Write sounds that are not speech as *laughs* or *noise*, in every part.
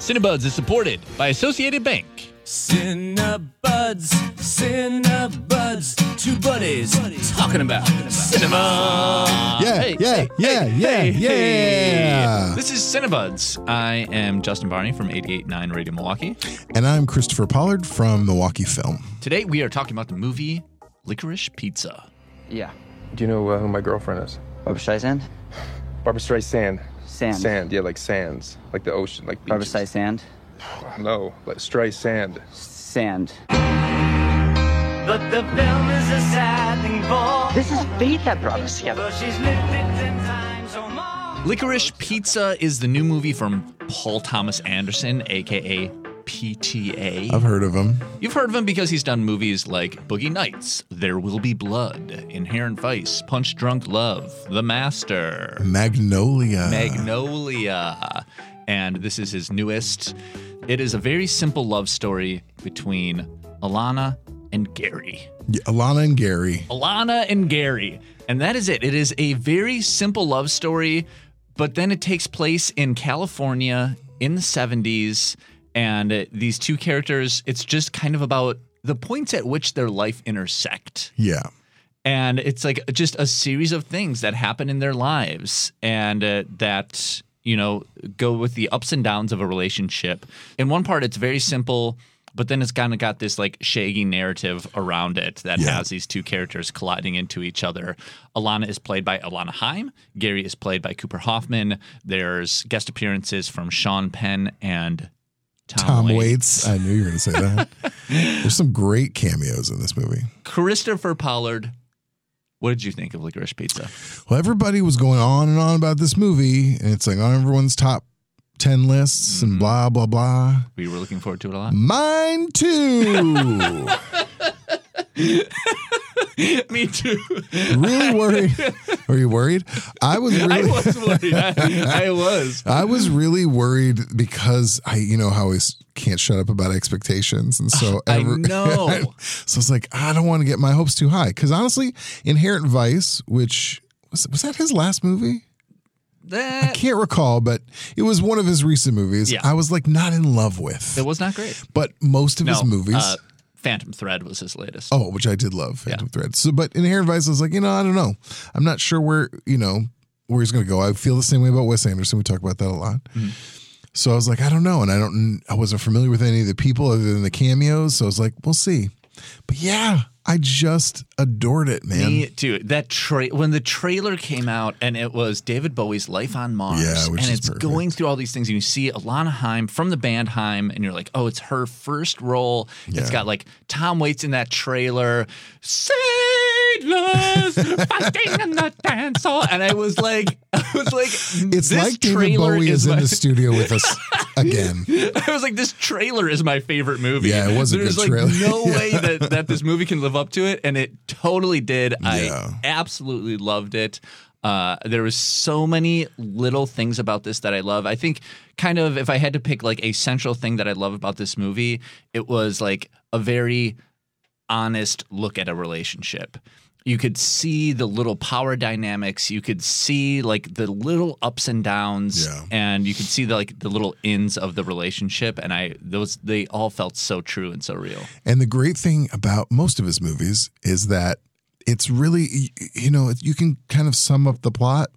Cinebuds is supported by Associated Bank. Cinebuds, Cinebuds, two buddies talking about cinema. Yeah, Hey, yeah, hey, yeah, hey, yeah, hey. yeah. This is Cinebuds. I am Justin Barney from 88.9 Radio Milwaukee. And I'm Christopher Pollard from Milwaukee Film. Today we are talking about the movie Licorice Pizza. Yeah. Do you know uh, who my girlfriend is? Barbra Streisand? Barbra Streisand. Sand. Sand, yeah, like sands, like the ocean, like Barbara beaches. Streisand? *sighs* No, like stray Sand. Sand. But the film is a sad thing for This is fate that brought us together. But she's lived it ten times or more Licorice Pizza is the new movie from Paul Thomas Anderson, aka PTA. I've heard of him. You've heard of him because he's done movies like Boogie Nights, There Will Be Blood, Inherent Vice, Punch Drunk Love, The Master, Magnolia. Magnolia, and this is his newest. It is a very simple love story between Alana and Gary. Yeah, Alana and Gary. Alana and Gary. And that is it. It is a very simple love story, but then it takes place in California in the 70s. And uh, these two characters, it's just kind of about the points at which their life intersect. Yeah. And it's like just a series of things that happen in their lives and uh, that, you know, go with the ups and downs of a relationship. In one part, it's very simple, but then it's kind of got this like shaggy narrative around it that Yeah. has these two characters colliding into each other. Alana is played by Alana Haim. Gary is played by Cooper Hoffman. There's guest appearances from Sean Penn and Tom, Tom Waits. Waits. I knew you were going to say that. *laughs* There's some great cameos in this movie. Christopher Pollard. What did you think of Licorice Pizza? Well, everybody was going on and on about this movie, and it's like on everyone's top 10 lists Mm-hmm. and blah, blah, blah. We were looking forward to it a lot. Mine too. *laughs* *laughs* Me too. really *laughs* worried. Are you worried? I was really. I was worried. I, I was. *laughs* I was really worried because I, you know, how I always can't shut up about expectations, and so I every- know. so it's like I don't want to get my hopes too high because honestly, Inherent Vice, which was was that his last movie? That. I can't recall, but it was one of his recent movies. Yeah. I was like not in love with, it was not great. but most of No, his movies. uh, Phantom Thread was his latest. Oh, which I did love, Phantom Thread. So, but Inherent Vice, I was like, you know, I don't know. I'm not sure where, you know, where he's going to go. I feel the same way about Wes Anderson. We talk about that a lot. Mm-hmm. So I was like, I don't know, and I don't, I wasn't familiar with any of the people other than the cameos. So I was like, we'll see. But yeah, I just adored it, man. Me too. That tra- when the trailer came out and it was David Bowie's "Life on Mars," Yeah, and it's perfect. going through all these things, and you see Alana Haim from the band Haim, and you're like, "Oh, it's her first role." It's got like Tom Waits in that trailer, fighting in the dance hall, and I was like, *laughs* I was like, It's this like David trailer Bowie is in my- the studio with us *laughs* again. I was like, this trailer is my favorite movie. Yeah, it was a There's good like trailer. no *laughs* way that, that this movie can live up to it, and it totally did. Yeah. I absolutely loved it. Uh, there was so many little things about this that I love. I think, kind of, if I had to pick like a central thing that I love about this movie, it was like a very honest look at a relationship. You could see the little power dynamics. You could see like the little ups and downs, Yeah. and you could see the, like the little ins of the relationship. And I those they all felt so true and so real. And the great thing about most of his movies is that it's really, you know, you can kind of sum up the plot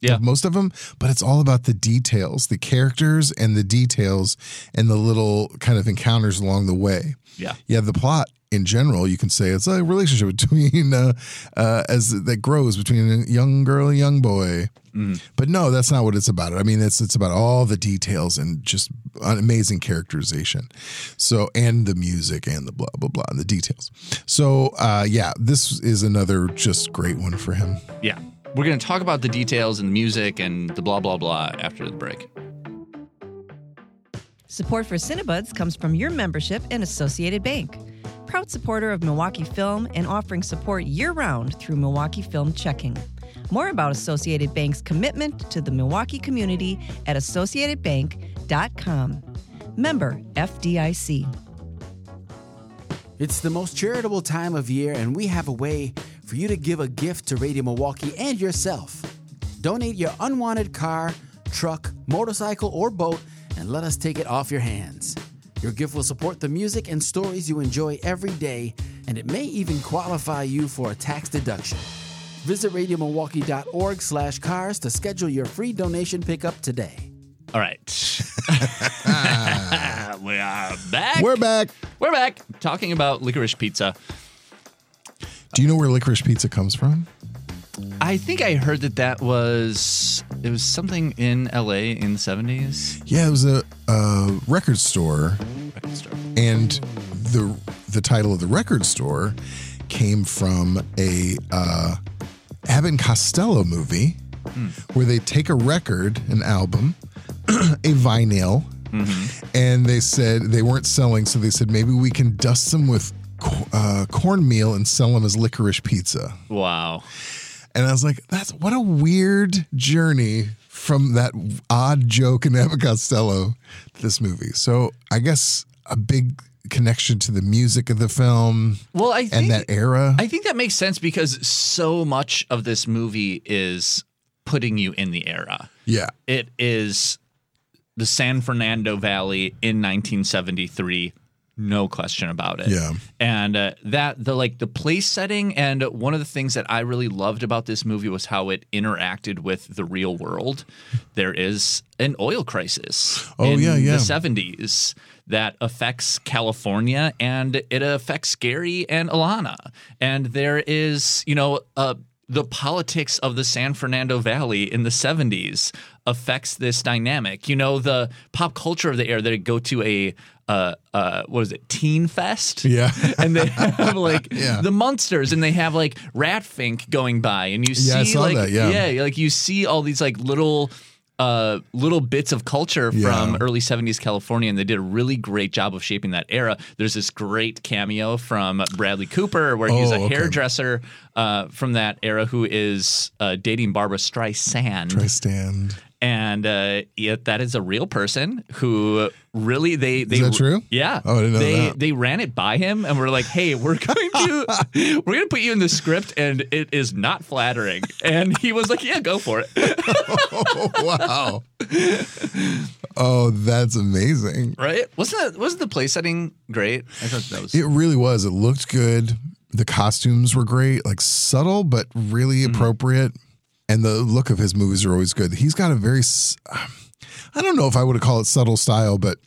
Yeah. of most of them, but it's all about the details, the characters and the details and the little kind of encounters along the way. Yeah. You have the plot in general, you can say it's a relationship *laughs* between uh, uh, as that grows between a young girl and a young boy. But no, that's not what it's about. I mean, it's it's about all the details and just an amazing characterization. So and the music and the blah blah blah and the details. So uh, yeah, this is another just great one for him. Yeah. We're going to talk about the details and the music and the blah, blah, blah after the break. Support for Cinebuds comes from your membership and Associated Bank. Proud supporter of Milwaukee Film and offering support year round through Milwaukee Film Checking. More about Associated Bank's commitment to the Milwaukee community at associatedbank.com. Member FDIC. It's the most charitable time of year, and we have a way for you to give a gift to Radio Milwaukee and yourself. Donate your unwanted car, truck, motorcycle, or boat and let us take it off your hands. Your gift will support the music and stories you enjoy every day, and it may even qualify you for a tax deduction. Visit radiomilwaukee.org slash cars to schedule your free donation pickup today. All right. *laughs* we are back. We're back. We're back talking about licorice pizza. Do you know where licorice pizza comes from? I think I heard that that was it was something in LA in the 70s. Yeah, it was a, a record store, Record store. and the the title of the record store came from a uh, Abbott and Costello movie where they take a record, an album, *clears throat* a vinyl, and they said they weren't selling, so they said maybe we can dust them with uh, cornmeal and sell them as licorice pizza. Wow. And I was like, that's what a weird journey from that odd joke in Abbott Costello to this movie. So I guess a big connection to the music of the film Well, I think and that era. I think that makes sense because so much of this movie is putting you in the era. yeah. It is the San Fernando Valley in 1973, no question about it. Yeah. And uh, that the like the place setting and one of the things that I really loved about this movie was how it interacted with the real world. There is an oil crisis Oh, in yeah, yeah. the 70s that affects California and it affects Gary and Alana. And there is, you know, uh, the politics of the San Fernando Valley in the 70s affects this dynamic. You know, the pop culture of the era, they go to a uh, uh, what is it, Teen Fest? Yeah. *laughs* and they have like *laughs* Yeah. the monsters, and they have like Ratfink going by, and you see Yeah, saw like that, yeah. like you see all these like little uh, little bits of culture from Yeah. early 70s California, and they did a really great job of shaping that era. There's this great cameo from Bradley Cooper where he's Oh, a okay. Uh, from that era who is uh, dating Barbra Streisand. Stand. and uh, yeah, that is a real person who really they they that true? Yeah. Oh, I didn't know they that. they ran it by him and were like, "Hey, we're going to *laughs* we're going to put you in the script, and it is not flattering." And he was like, "Yeah, go for it." Oh, *laughs* wow. oh, that's amazing. right? Wasn't that wasn't the play setting great? I thought that was It really was. It looked good. The costumes were great, like subtle but really Mm-hmm. appropriate. And the look of his movies are always good. He's got a very, I don't know if I would call it subtle style, but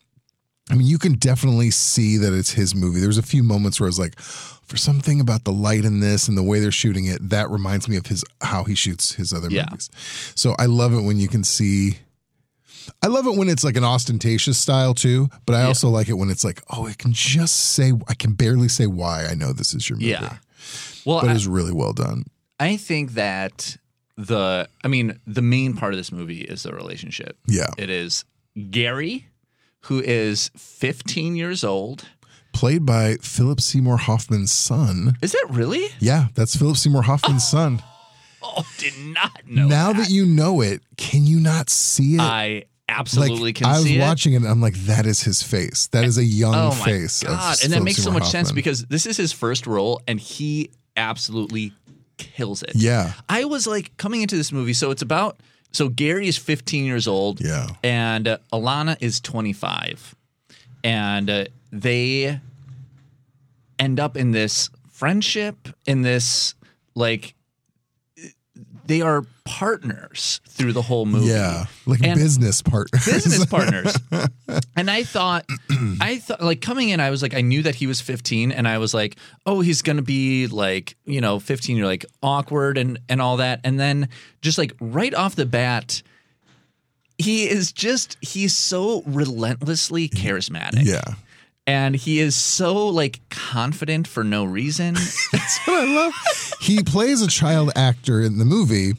I mean, you can definitely see that it's his movie. There's a few moments where I was like, for something about the light in this and the way they're shooting it, that reminds me of his how he shoots his other Yeah. movies. So I love it when you can see. I love it when it's like an ostentatious style too, but I also like it when it's like, oh, I can just say, I can barely say why I know this is your movie. yeah. Well, But it's really well done. I think that the I mean the main part of this movie is the relationship. Yeah. It is Gary, who is 15 years old. Played by Philip Seymour Hoffman's son. Is that really? Yeah, that's Philip Seymour Hoffman's *laughs* son. Oh, did not know. now that you know it, can you not see it? I absolutely like can I was watching it, and I'm like, that is his face. That is a young Oh my face. god! And that makes so Seymour much sense because this is his first role, and he absolutely kills it. Yeah. I was like coming into this movie, so it's about so Gary is 15 years old, Yeah. and uh, Alana is 25, and uh, they end up in this friendship, in this like they are partners through the whole movie. yeah, like And- business partners. business *laughs* partners. and I thought, *clears throat* I thought, like coming in, I was like, I knew that he was 15, and I was like, oh, he's gonna be like, you know, 15, you're like awkward and and all that, and then just like right off the bat. He is just, he's so relentlessly charismatic. yeah. And he is so like confident for no reason. *laughs* That's what I love. he plays a child actor in the movie.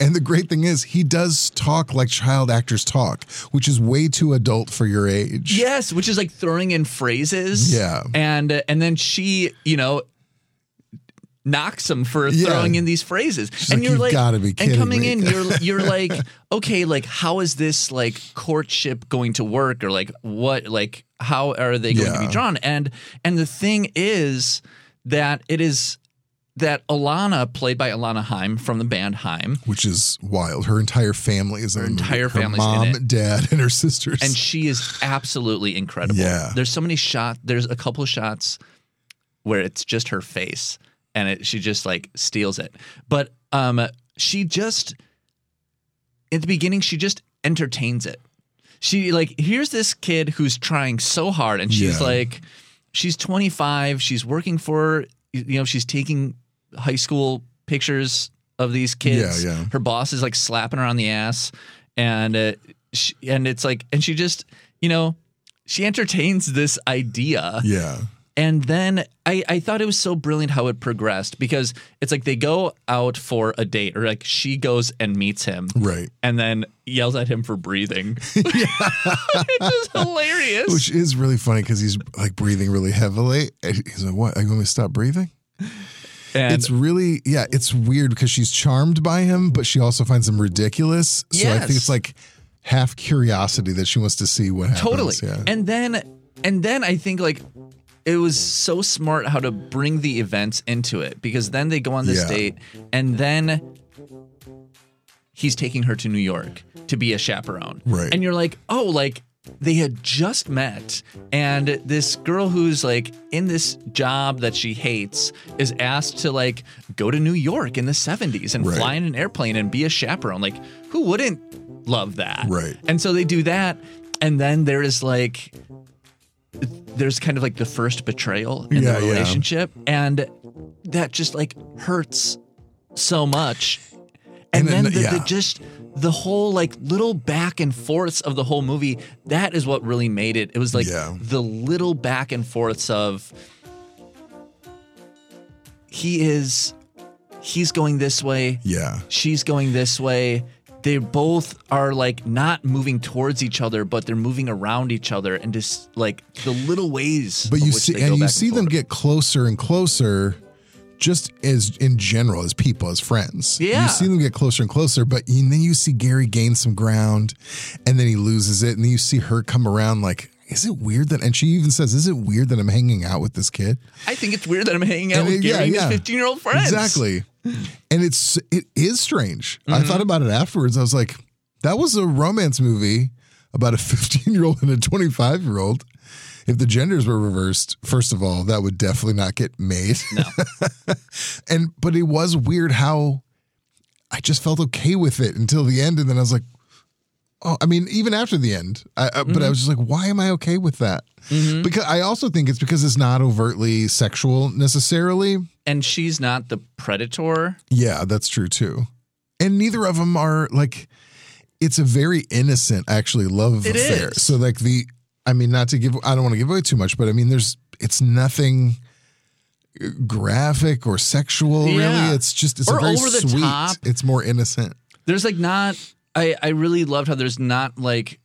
And the great thing is, he does talk like child actors talk, which is way too adult for your age. Yes, which is like throwing in phrases. Yeah. and uh, and then she, you know, knocks him for Yeah. throwing in these phrases. and like, you're like, gotta be and coming me." in, you're *laughs* you're like, okay, like how is this like courtship going to work, or like what, like how are they going to be drawn? And and the thing is that it is that Alana, played by Alana Haim from the band Haim, which is wild. Her entire family is Her entire in mom, dad, and her sisters. and she is absolutely incredible. Yeah. There's so many shots. There's a couple shots where it's just her face, and it, she just like steals it. But um, she just at the beginning she just entertains it. She like here's this kid who's trying so hard, and she's Yeah. like, she's 25. She's working for you know she's taking high school pictures of these kids. Yeah, yeah. Her boss is like slapping her on the ass, and uh, she, and it's like, and she just you know she entertains this idea. yeah. And then I, I thought it was so brilliant how it progressed because it's like they go out for a date or like she goes and meets him. Right. And then yells at him for breathing. *laughs* *laughs* it's just hilarious. Which is really funny because he's like breathing really heavily. And He's like, "What? Are you going to stop breathing?" and it's really, yeah, it's weird because she's charmed by him, but she also finds him ridiculous. So I think it's like half curiosity that she wants to see what happens. totally. Yeah. And then and then I think like it was so smart how to bring the events into it because then they go on this Yeah. date and then he's taking her to New York to be a chaperone. Right. And you're like, oh, like they had just met, and this girl who's like in this job that she hates is asked to like go to New York in the 70s and Right. fly in an airplane and be a chaperone. Like, who wouldn't love that? Right. And so they do that, and then there is like there's kind of like the first betrayal in Yeah, the yeah. relationship, and that just like hurts so much. And, And then then- the, the just the whole like little back and forths of the whole movie. That is what really made it. It was like Yeah. the little back and forths of he is he's going this way, yeah. she's going this way. They both are like not moving towards each other, but they're moving around each other, and just like the little ways. But you see, and you see them get closer and closer, just as in general, as people, as friends. Yeah. you see them get closer and closer. But you, then you see Gary gain some ground, and then he loses it, and then you see her come around like. Is it weird that? And she even says, "Is it weird that I'm hanging out with this kid?" I think it's weird that I'm hanging out And with it- Gary and his 15 year old friends. Exactly. And it's it is strange. I Mm-hmm. thought about it afterwards. I was like, that was a romance movie about a *laughs* 15 year old and a 25 year old. If the genders were reversed, first of all, that would definitely not get made. No. *laughs* and but it was weird how I just felt okay with it until the end, and then I was like, oh, I mean, even after the end, I, I, but I mm-hmm. was just like, why am I okay with that? Mm-hmm. Because I also think it's because it's not overtly sexual necessarily. And she's not the predator. Yeah, that's true too. And neither of them are like it's a very innocent actually love It affair. is. So like the I mean not to give I don't want to give away too much, but I mean there's it's nothing graphic or sexual Yeah. really. It's just it's Or a very sweet. top. It's more innocent. There's like not, I, I really loved how there's not like,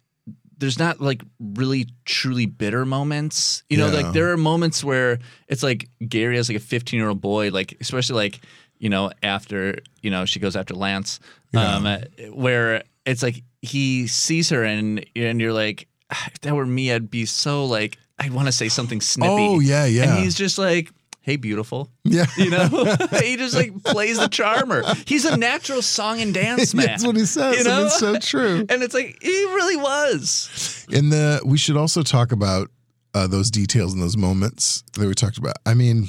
there's not like really truly bitter moments. You know, Yeah. like there are moments where it's like Gary as like a 15 year old boy, like, especially like, you know, after, you know, she goes after Lance, um, where it's like he sees her and, and you're like, "Ah, if that were me, I'd be so like, I'd want to say something snippy. Oh, yeah, yeah. And he's just like, hey, beautiful. Yeah. *laughs* You know, *laughs* he just like plays the charmer. He's a natural song and dance *laughs* man. That's what he says. You and know? it's so true. And it's like he really was. And the we should also talk about uh, those details and those moments that we talked about. I mean,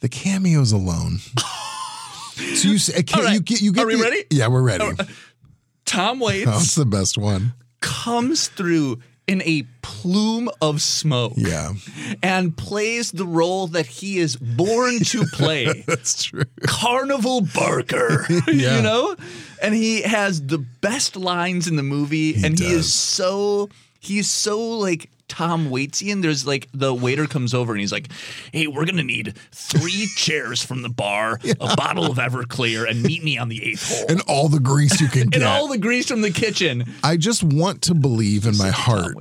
the cameos alone. so you say, right. you get you get Are we the- ready? Yeah, we're ready. Tom Oh, it's Waits the best one. comes through in a plume of smoke Yeah, and plays the role that he is born to *laughs* play. that's true. Carnival Barker, *laughs* Yeah. *laughs* you know? And he has the best lines in the movie and he is so he's so like Tom Waitian. There's like the waiter comes over and he's like, "Hey, we're gonna need three *laughs* chairs from the bar, a bottle of Everclear, and meet me on the eighth hole, And all the grease you can *laughs* get. and all the grease from the kitchen." I just want to believe in my heart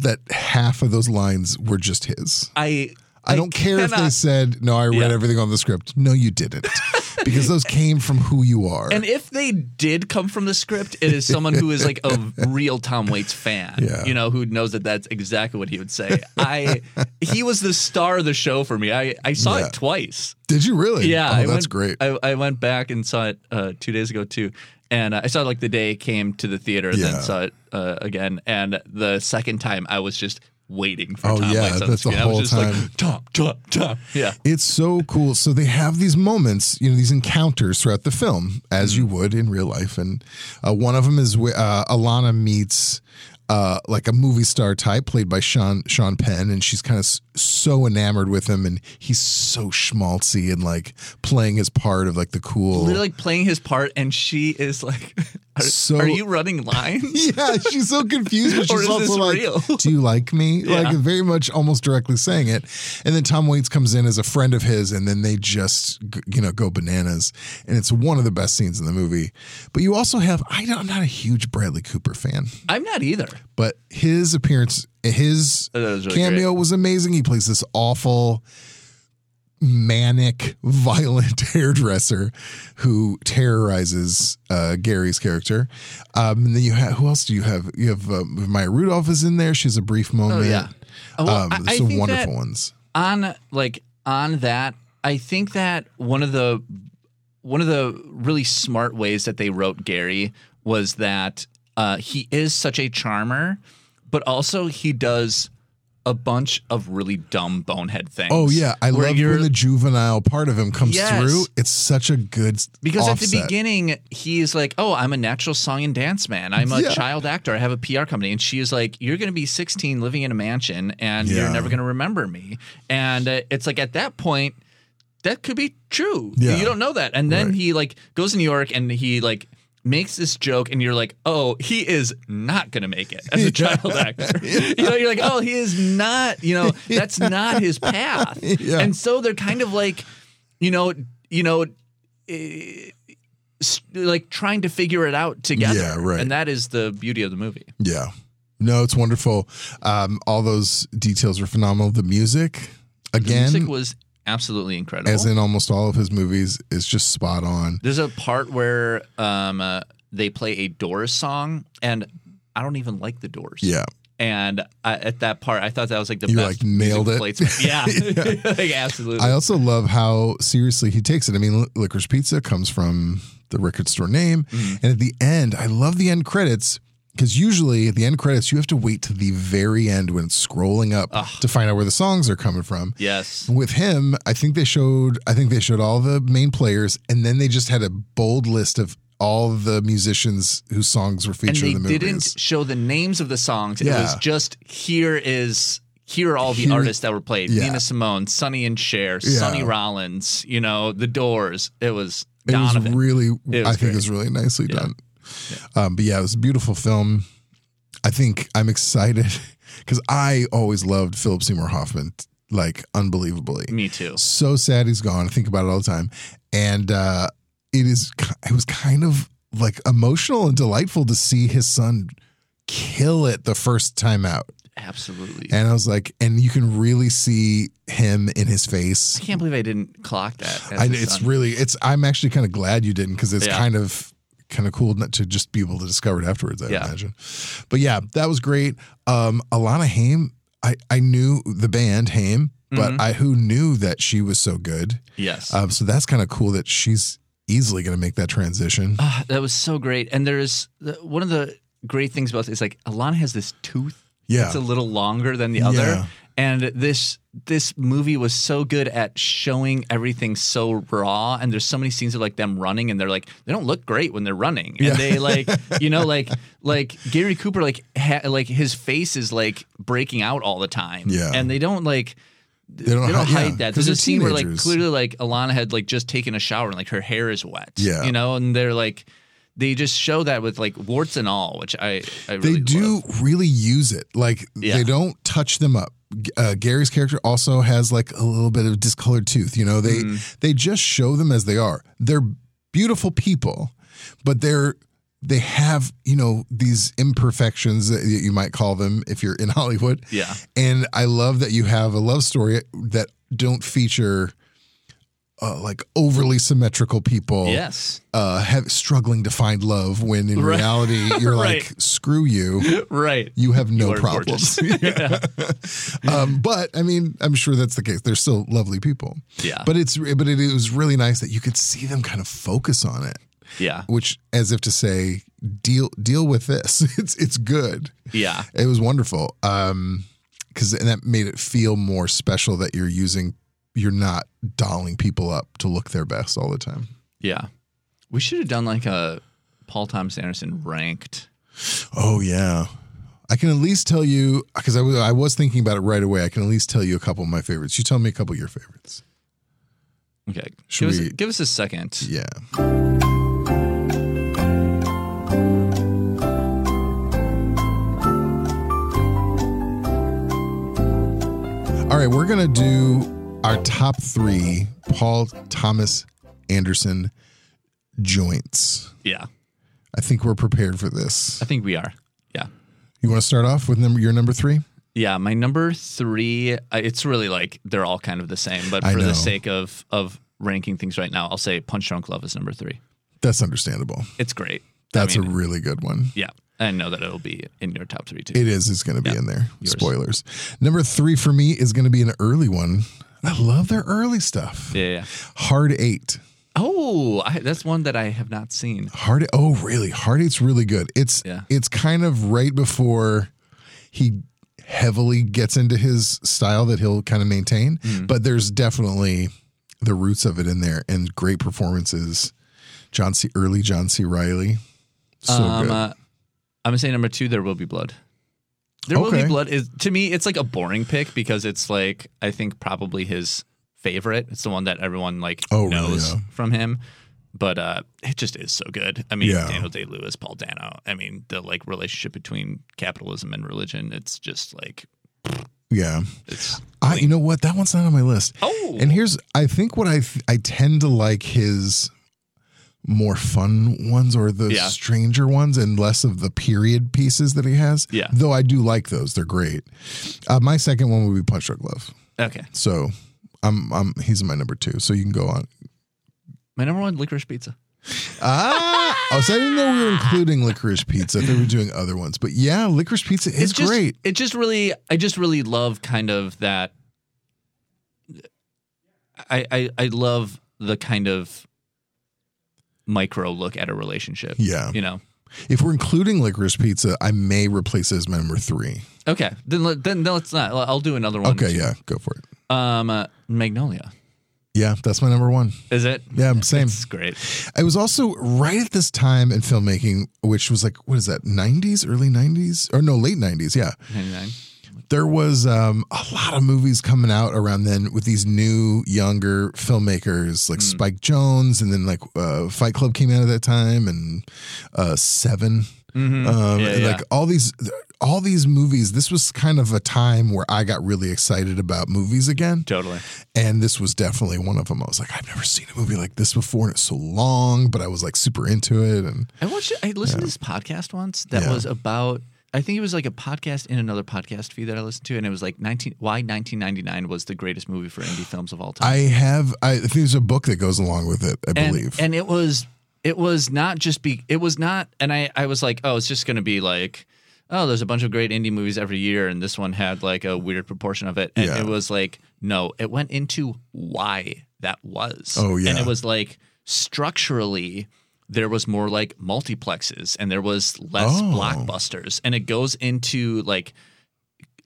that half of those lines were just his. I I don't care if they said, no, I read Yeah. everything on the script. No, you didn't. *laughs* because those came from who you are. And if they did come from the script, it is someone who is like a *laughs* real Tom Waits fan. Yeah. You know, who knows that that's exactly what he would say. I he was the star of the show for me. I I saw Yeah. it twice. Did you really? Yeah, Oh, that's went, great. I, I went back and saw it uh, two days ago too, and uh, I saw it like the day it came to the theater, and Yeah. then saw it uh, again. And the second time, I was just waiting for Oh, Tom yeah, on that's the screen. Whole just time. like Tom, Tom, Tom. Yeah, It's so cool. So they have these moments, you know, these encounters throughout the film, as you would in real life. And uh, one of them is uh, Alana meets uh, like a movie star type played by Sean Sean Penn, and she's kind of so enamored with him, and he's so schmaltzy and like playing his part of like the cool. literally like playing his part, and she is like, *laughs* "Are, So- are you running lines?" *laughs* yeah, she's so confused, but *laughs* she's also like, real? "Do you like me?" Yeah. Like very much, almost directly saying it. And then Tom Waits comes in as a friend of his, and then they just you know go bananas, and it's one of the best scenes in the movie. But you also have I don't, I'm not a huge Bradley Cooper fan, I'm not either. but his appearance, his was really cameo was amazing. He plays this awful. Manic, *laughs* violent *laughs* hairdresser who terrorizes uh, Gary's character. Um, and then you have who else do you have? You have uh, Maya Rudolph is in there. She has a brief moment. Oh yeah. Uh, well, um, I- some wonderful that- ones. on like on that i think that one of the one of the really smart ways that they wrote gary was that uh, he is such a charmer but also he does a bunch of really dumb bonehead things Oh yeah, I where love you're- when the juvenile part of him comes Yes. through. It's such a good because at the offset. beginning he's like oh i'm a natural song and dance man i'm a Yeah. child actor i have a pr company and she is like you're going to be 16 living in a mansion and Yeah. you're never going to remember me and uh, it's like at that point that could be true Yeah. you don't know that and then Right. he like goes to new york and he like makes this joke and you're like oh he is not going to make it as a *laughs* child actor *laughs* you know you're like oh he is not you know *laughs* that's not his path Yeah. and so they're kind of like you know you know like trying to figure it out together. Yeah, right. And that is the beauty of the movie. Yeah. No, it's wonderful. Um, all those details were phenomenal. The music, The again, music was absolutely incredible. as in almost all of his movies, is just spot on. There's a part where um, uh, they play a Doors song, and I don't even like the Doors. Yeah. And I, at that part, I thought that was like the You, best. like, nailed it. placement. *laughs* Yeah, *laughs* like, absolutely. I also love how seriously he takes it. I mean, Licorice Pizza comes from the record store name. Mm-hmm. And at the end, I love the end credits because usually at the end credits, you have to wait to the very end when it's scrolling up to find out where the songs are coming from. yes. With him, I think they showed I think they showed all the main players and then they just had a bold list of all the musicians whose songs were And featured they in the movies. didn't show the names of the songs. It was just here is here are all the Here- artists that were played: Yeah. Nina Simone, Sonny and Cher, Yeah. Sonny Rollins. You know, The Doors. It was It was really, It was I think great. it was really nicely Yeah. done. Um, but yeah, it was a beautiful film. I think I'm excited *laughs* because I always loved Philip Seymour Hoffman, like unbelievably. Me too. So sad he's gone. I think about it all the time, and uh, it is. It was kind of like emotional and delightful to see his son kill it the first time out. Absolutely. And I was like, and you can really see him in his face. I can't believe I didn't clock that. I, it's son. really it's i'm actually kind of glad you didn't because it's Yeah. kind of kind of cool not to just be able to discover it afterwards i Yeah. imagine but yeah that was great um alana haim i i knew the band haim but Mm-hmm. i who knew that she was so good yes. um so that's kind of cool that she's easily going to make that transition Ah, that was so great. And there's the, one of the great things about it is like Alana has this tooth. Yeah. It's a little longer than the other. Yeah. And this this movie was so good at showing everything so raw. And there's so many scenes of like them running, and they're like they don't look great when they're running, and Yeah. they like *laughs* you know like like Gary Cooper like ha- like his face is like breaking out all the time. Yeah. and they don't like they don't, they don't hi- hide yeah, that. There's a scene where like clearly like Alana had like just taken a shower and like her hair is wet. Yeah. You know, and they're like they just show that with like warts and all, which I I really they do love. really use it. Like Yeah. they don't touch them up. Uh, Gary's character also has like a little bit of discolored tooth. You know, they Mm-hmm. they just show them as they are. They're beautiful people, but they're they have you know these imperfections that you might call them if you're in *laughs* Hollywood. Yeah. And I love that you have a love story that don't feature uh, like overly symmetrical people. Yes. uh, have, struggling to find love when in Right. reality *laughs* you're Right. like, screw you. Right. You have no You problems. *laughs* *laughs* um, but I mean, I'm sure that's the case. They're still lovely people. Yeah. But it's but it, it was really nice that you could see them kind of focus on it, Yeah. which as if to say, deal deal with this. It's it's good. Yeah. It was wonderful. Um, because and that made it feel more special that you're using. You're not dolling people up to look their best all the time. Yeah. We should have done like a Paul Thomas Anderson ranked. Oh yeah. I can at least tell you because I was I was thinking about it right away. I can at least tell you a couple of my favorites. You tell me a couple of your favorites. Okay. Should give, us, we- give us a second. Yeah. All right, we're gonna do our top three Paul Thomas Anderson joints. Yeah. I think we're prepared for this. I think we are. Yeah. You want to start off with number your number three? Yeah, my number three. It's really like they're all kind of the same, but I for know. the sake of of ranking things right now, I'll say Punch Drunk Love is number three. That's understandable. It's great. That's I a mean, really good one. yeah. I know that it'll be in your top three too. It is. It's going to be Yeah. in there. Yours. Spoilers. Number three for me is going to be an early one. I love their early stuff. yeah, yeah. Hard Eight. Oh, I, that's one that I have not seen. Hard. Oh, really? Hard Eight's really good. It's Yeah. it's kind of right before he heavily gets into his style that he'll kind of maintain, Mm. but there's definitely the roots of it in there and great performances. John C. Early John C. Reilly. So um, good. uh, I'm gonna say number two. There will be blood. There will be blood. Is to me, it's like a boring pick because it's like I think probably his favorite. It's the one that everyone like Oh, really? knows Yeah. from him. But uh, it just is so good. I mean, Yeah. Daniel Day Lewis, Paul Dano. I mean, the like relationship between capitalism and religion. It's just like yeah. it's. I, you know what? That one's not on my list. Oh. and here's I think what I I tend to like his more fun ones or the Yeah. stranger ones and less of the period pieces that he has. Yeah. Though I do like those; they're great. Uh, my second one would be Punch Drunk Love. Okay, So I'm I'm he's my number two. So you can go on. my number one, licorice pizza. Ah, oh, so I didn't know we were including licorice pizza. They were doing other ones, but yeah, licorice pizza is it's just, great. It just really, I just really love kind of that. I, I I love the kind of micro look at a relationship. Yeah. you know. If we're including licorice pizza, I may replace it as my number three. Okay, then let- then then let's not. I'll do another one. Okay, yeah, go for it. Um, uh, Magnolia. Yeah, that's my number one. Is it? Yeah, same. It's great. I was also right at this time in filmmaking, which was like, what is that, 90s, early 90s? Or no, late 90s. Yeah. Ninety nine. There was um, a lot of movies coming out around then with these new, younger filmmakers like Spike Jonze, and then like uh, Fight Club came out at that time, and uh, 7 Um, Yeah, and, yeah. Like all these. All these movies, this was kind of a time where I got really excited about movies again. Totally. And this was definitely one of them. I was like, I've never seen a movie like this before, and it's so long, but I was like super into it. And I watched. I listened to this podcast once that Yeah. was about. I think it was like a podcast in another podcast feed that I listened to, and it was like nineteen. Why nineteen ninety nine was the greatest movie for indie films of all time. I have, I think there's a book that goes along with it, I and, believe. and it was it was not just be it was not and I I was like oh it's just gonna be like oh there's a bunch of great indie movies every year and this one had like a weird proportion of it and Yeah. it was like no it went into why that was Oh, yeah. and it was like structurally there was more like multiplexes and there was less Oh. blockbusters and it goes into like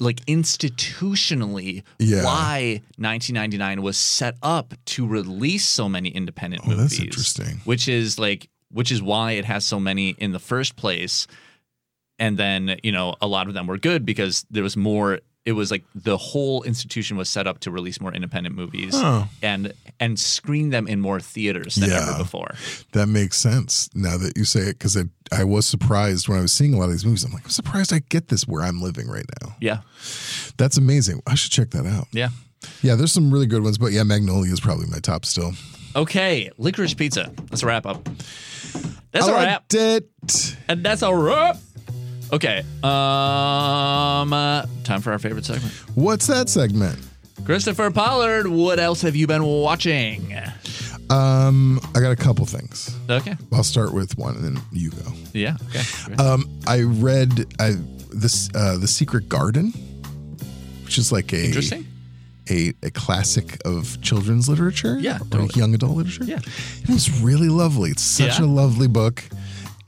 like institutionally Yeah. why 1999 was set up to release so many independent Oh, movies. that's interesting. Which is like which is why it has so many in the first place. And then, you know, a lot of them were good because there was more it was like the whole institution was set up to release more independent movies Oh. and and screen them in more theaters than Yeah. ever before. that makes sense now that you say it, because I, I was surprised when I was seeing a lot of these movies. I'm like, I'm surprised I get this where I'm living right now. Yeah. That's amazing. I should check that out. Yeah. Yeah, there's some really good ones, but yeah, Magnolia is probably my top still. Okay, licorice pizza. That's a wrap up. That's I a wrap. it. And that's a wrap. Okay. Um uh, time for our favorite segment. What's that segment? Christopher Pollard, what else have you been watching? Um, I got a couple things. Okay. I'll start with one, and then you go. Yeah. Okay. Great. Um, I read I this uh, the Secret Garden, which is like a Interesting. a, a classic of children's literature. Yeah, or totally. young adult literature. Yeah. it was really lovely. It's such Yeah? a lovely book.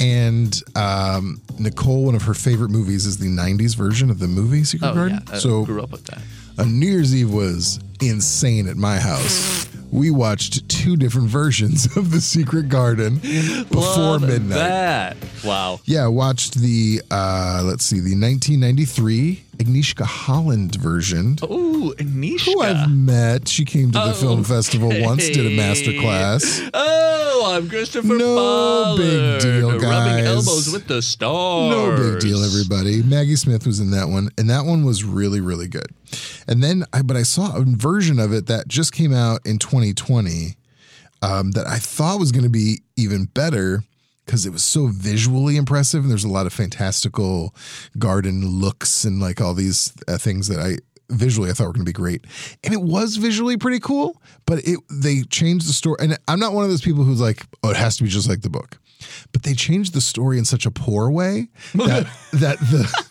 And um, Nicole, one of her favorite movies is the '90s version of the movie Secret Oh Garden. yeah. I so grew up with that. uh, New Year's Eve was insane at my house. We watched two different versions *laughs* of The Secret Garden before Love midnight. That. Wow. Yeah, I watched the uh let's see, the 1993 Agnieszka Holland version. Ooh, Anishka. Who I've met. She came to the Oh, film festival once, did a master class. Oh, I'm Christopher No big Pollard, deal, Rubbing elbows with the stars. No big deal, everybody. Maggie Smith was in that one, and that one was really, really good. And then, I, but I saw a version of it that just came out in 2020 um, that I thought was going to be even better because it was so visually impressive, and there's a lot of fantastical garden looks and like all these uh, things that I visually I thought were going to be great, and it was visually pretty cool. But it they changed the story, and I'm not one of those people who's like, oh, it has to be just like the book. But they changed the story in such a poor way *laughs* that that the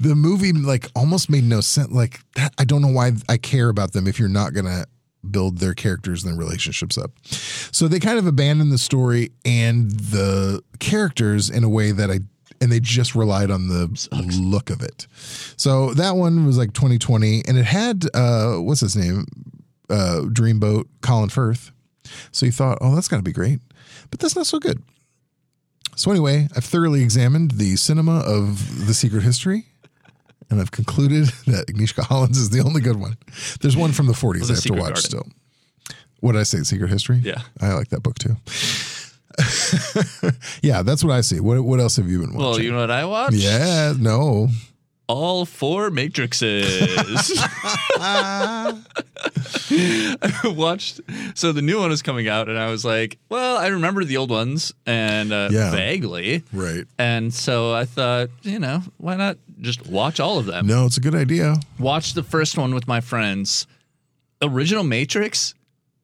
the movie like almost made no sense. Like that, I don't know why I care about them if you're not gonna build their characters and their relationships up. So they kind of abandoned the story and the characters in a way that I and they just relied on the look of it. So that one was like 2020 and it had uh what's his name? Uh Dreamboat Colin Firth. So you thought, "Oh, that's got to be great." But that's not so good. So anyway, I've thoroughly examined the cinema of The Secret History. And I've concluded *laughs* that Agnieszka Holland's is the only good one. There's one from the 40s The I have to watch Garden. still. What did I say? Secret History? Yeah. I like that book too. *laughs* yeah, that's what I see. What what else have you been watching? Well, you know what I watched? yeah, no. All four Matrixes. *laughs* I watched. So the new one was coming out, and I was like, "Well, I remember the old ones, and uh, Yeah. vaguely." Right. And so I thought, you know, why not just watch all of them? No, it's a good idea. Watch the first one with my friends. Original Matrix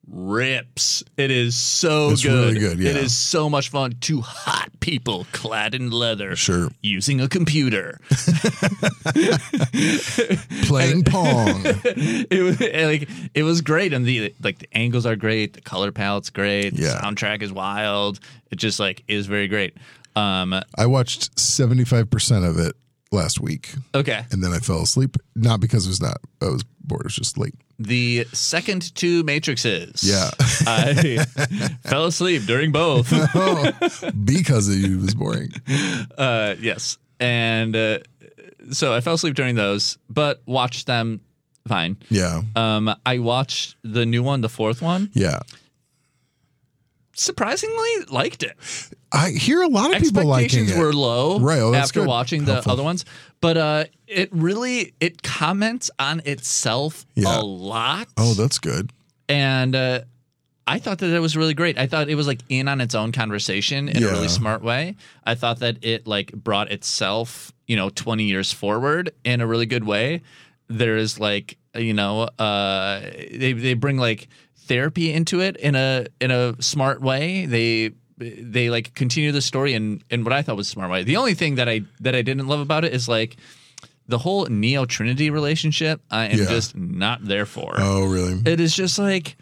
rips. It is so It's good. really good, It yeah. is so much fun. Two hot people clad in leather. Sure. Using a computer. *laughs* *laughs* Playing Pong. *laughs* it was like it was great and the like the angles are great, the color palette's great, the Yeah. soundtrack is wild. It just like is very great. Um I watched 75% of it last week okay. and then I fell asleep. Not because it was not, I was bored. It was just late. The second two Matrixes. Yeah. I *laughs* fell asleep during both. *laughs* Oh, because it was boring. Uh, yes. And uh, so I fell asleep during those, but watched them fine. Yeah. Um, I watched the new one, the fourth one. Yeah. Surprisingly, liked it. I hear a lot of people liking Expectations it. were low Right, oh, after good. watching the Helpful. other ones, but uh, it really it comments on itself Yeah. a lot. Oh, that's good. and uh, I thought that it was really great. I thought it was like in on its own conversation in a Yeah. really smart way. I thought that it like brought itself, you know, 20 years forward in a really good way. There is like, you know, uh, they they bring like therapy into it in a in a smart way. They they like continue the story in in what I thought was smart way. The only thing that I that I didn't love about it is like the whole Neo Trinity relationship. I am Yeah. just not there for Oh, really? it is just like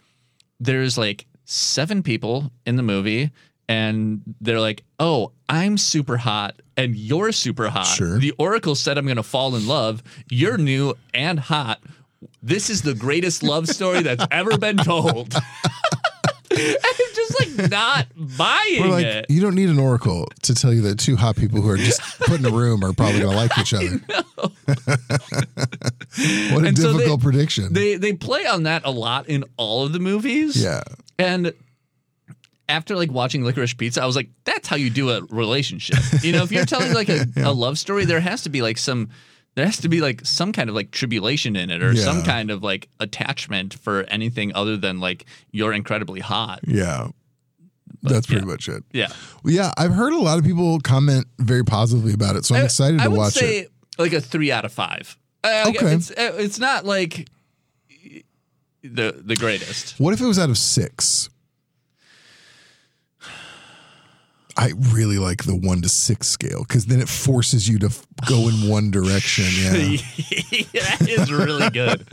there's like seven people in the movie and they're like oh i'm super hot and you're super hot Sure. the oracle said i'm gonna fall in love you're new and hot this is the greatest love story that's ever been told *laughs* i'm just like not buying We're like, it you don't need an oracle to tell you that two hot people who are just put in a room are probably going to like each *laughs* other. *laughs* what a And so they- difficult prediction. they they play on that a lot in all of the movies yeah. And after like watching Licorice Pizza, I was like, that's how you do a relationship. You know, if you're telling like a, a love story, there has to be like some there has to be like some kind of like tribulation in it or some kind of like attachment for anything other than like you're incredibly hot. Yeah. That's pretty yeah. much it. Yeah. Well, yeah, I've heard a lot of people comment very positively about it, so I'm I- excited I to would watch say it. like a three out of five. Uh, Okay. It's, uh, it's not like the the greatest. What if it was out of six? I really like the one to six scale because then it forces you to f- go in *sighs* one direction. *laughs* Yeah. that is really good.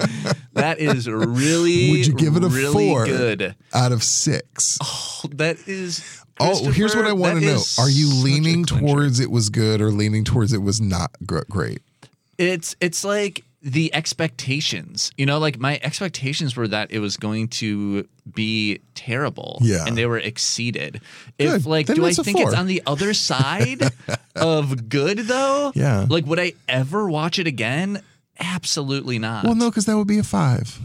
That is really. Would you give it a really four Good. out of six? Oh, That is. Oh, here's what I want to know: Are you leaning towards it was good or leaning towards it was not great? It's it's like the expectations. You know, like my expectations were that it was going to be terrible. Yeah. And they were exceeded. Good. If like Then do I think it's on the other *laughs* side of good though? Yeah. Like would I ever watch it again? Absolutely not. Well, no, because that would be a five. *laughs*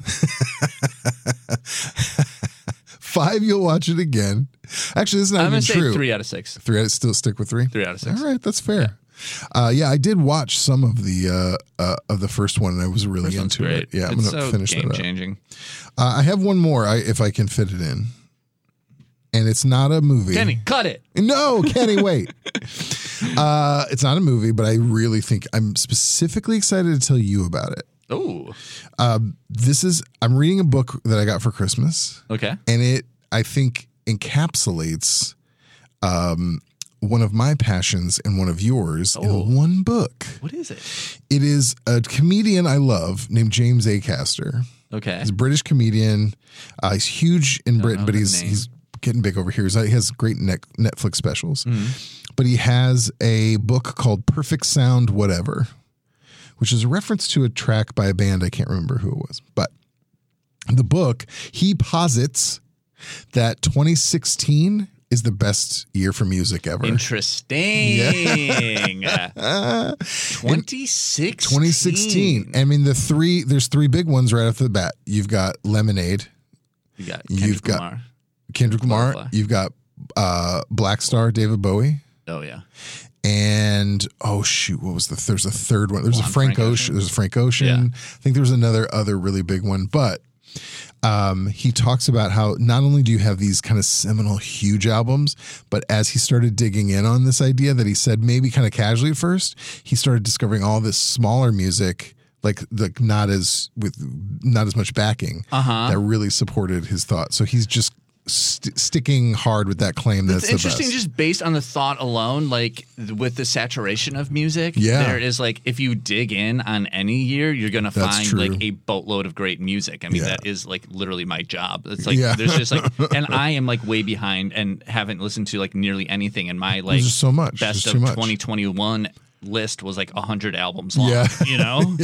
five, you'll watch it again. Actually, this is not I'm even gonna say true. three out of six. Three out of still stick with three. Three out of six. All right, that's fair. Yeah. Uh, yeah, I did watch some of the uh, uh, of the first one, and I was really into great. it. Yeah, I'm it's gonna so finish that game up. changing. Uh, I have one more, I, if I can fit it in, and it's not a movie. Kenny, cut it. No, Kenny, wait. *laughs* uh, it's not a movie, but I really think I'm specifically excited to tell you about it. Oh, This is I'm reading a book that I got for Christmas, okay. and it I think encapsulates um, one of my passions and one of yours Oh. in one book. What is it? It is a comedian I love named James Acaster. Okay. He's a British comedian. Uh, he's huge in Britain, but he's name. he's getting big over here. He has great net, Netflix specials. Mm-hmm. But he has a book called Perfect Sound Whatever, which is a reference to a track by a band I can't remember who it was. But the book he posits that 2016 is the best year for music ever. Interesting. Yeah. *laughs* 2016. 2016. I mean, the three there's three big ones right off the bat. You've got Lemonade, You got You've Kendrick got- Lamar. Kendrick Lamar. Butterfly. You've got uh, Blackstar, David Bowie, Oh yeah. and oh shoot, what was the? There's a third one. There's a Frank, Frank Ocean. Ocean. There's a Frank Ocean. I think there's another other really big one, but. Um, he talks about how not only do you have these kind of seminal, huge albums, but as he started digging in on this idea that he said maybe kind of casually at first, he started discovering all this smaller music, like like not as with not as much backing, Uh-huh. that really supported his thought. So he's just st- sticking hard with that claim that's the interesting just based on the thought alone, like th- with the saturation of music. Yeah. There is like if you dig in on any year, you're gonna That's find true. like a boatload of great music. I mean, Yeah. that is like literally my job. It's like Yeah. there's just like *laughs* and I am like way behind and haven't listened to like nearly anything in my like so much. best There's of much. 2021 list was like 100 albums long Yeah. you know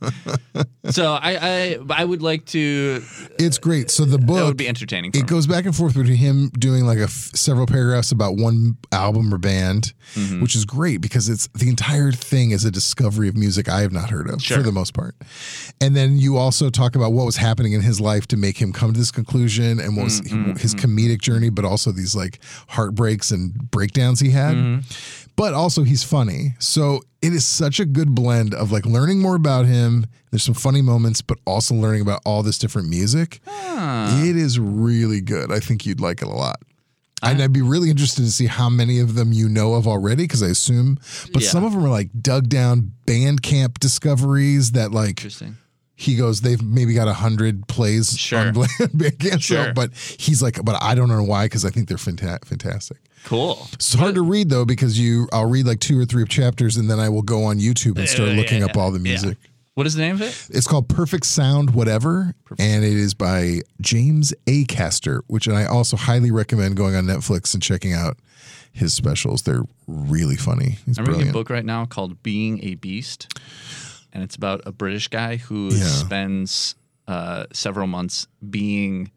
*laughs* so I, I i would like to It's great. So the book that would be entertaining it me. goes back and forth between him doing like a f- several paragraphs about one album or band, Mm-hmm. which is great because it's the entire thing is a discovery of music I have not heard of Sure. for the most part. And then you also talk about what was happening in his life to make him come to this conclusion and what was Mm-hmm, his comedic journey, but also these like heartbreaks and breakdowns he had. Mm-hmm. But also he's funny. So it is such a good blend of like learning more about him. There's some funny moments, but also learning about all this different music. It is really good. I think you'd like it a lot. And I'd be really interested to see how many of them you know of already, because I assume, but Yeah. some of them are like dug down Bandcamp discoveries that like interesting he goes, they've maybe got a hundred plays Sure. on Bandcamp, so, Sure. but he's like, but I don't know why, because I think they're fanta- fantastic. cool It's hard to read though because you, I'll read like two or three chapters and then I will go on YouTube and start Yeah, looking yeah, up all the yeah. music. what is the name of it It's called Perfect Sound Whatever, and it is by James A. Acaster, which I also highly recommend going on Netflix and checking out his specials. They're really funny. He's I'm reading a book right now called Being a Beast, and it's about a British guy who Yeah. spends uh, several months being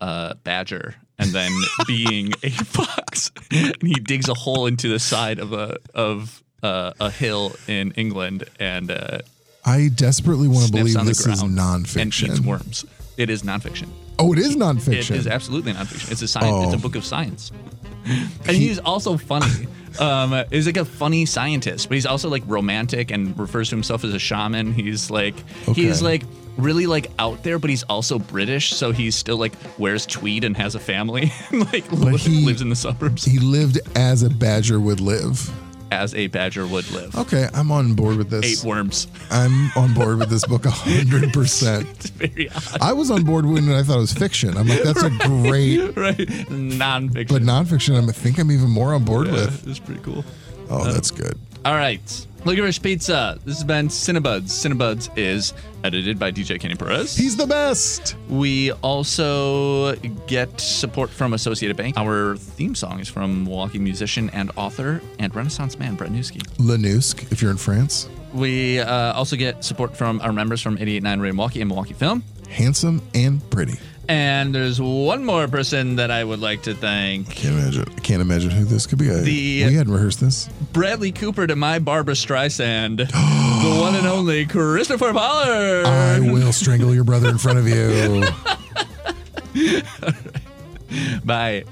a badger and then *laughs* being a fox. And he digs a hole into the side of a of uh, a hill in England and uh, I desperately want to believe this is ground and nonfiction. eats worms. It is nonfiction. Oh, it is It nonfiction. is absolutely nonfiction. It's a science. It's Oh. a book of science. And he, he's also funny. Um, he's like a funny scientist, but he's also like romantic and refers to himself as a shaman. He's like he's like really like out there, but he's also British, so he's still like wears tweed and has a family, *laughs* and like li- he- lives in the suburbs. he lived as a badger would live. As a badger would live. Okay, I'm on board with Eight this. worms. I'm on board with this book *laughs* hundred percent. It's very odd, I was on board when I thought it was fiction. I'm like, that's a great, *laughs* right? Nonfiction. but nonfiction. I'm- I think I'm even more on board Yeah, with. it's pretty cool. Oh, uh, that's good. All right. Licorice Pizza. This has been Cinebuds. Cinebuds is edited by DJ Kenny Perez. He's the best. We also get support from Associated Bank. Our theme song is from Milwaukee musician and author and Renaissance man Brett Newski. Lanousk, if you're in France, We uh, also get support from our members from 889 Radio Milwaukee and Milwaukee Film. handsome and pretty. And there's one more person that I would like to thank. Can't imagine. I can't imagine who this could be. I, The- we hadn't rehearsed this. Bradley Cooper to my Barbra Streisand, *gasps* the one and only Christopher Pollard. I will strangle your brother in front of you. *laughs* Bye.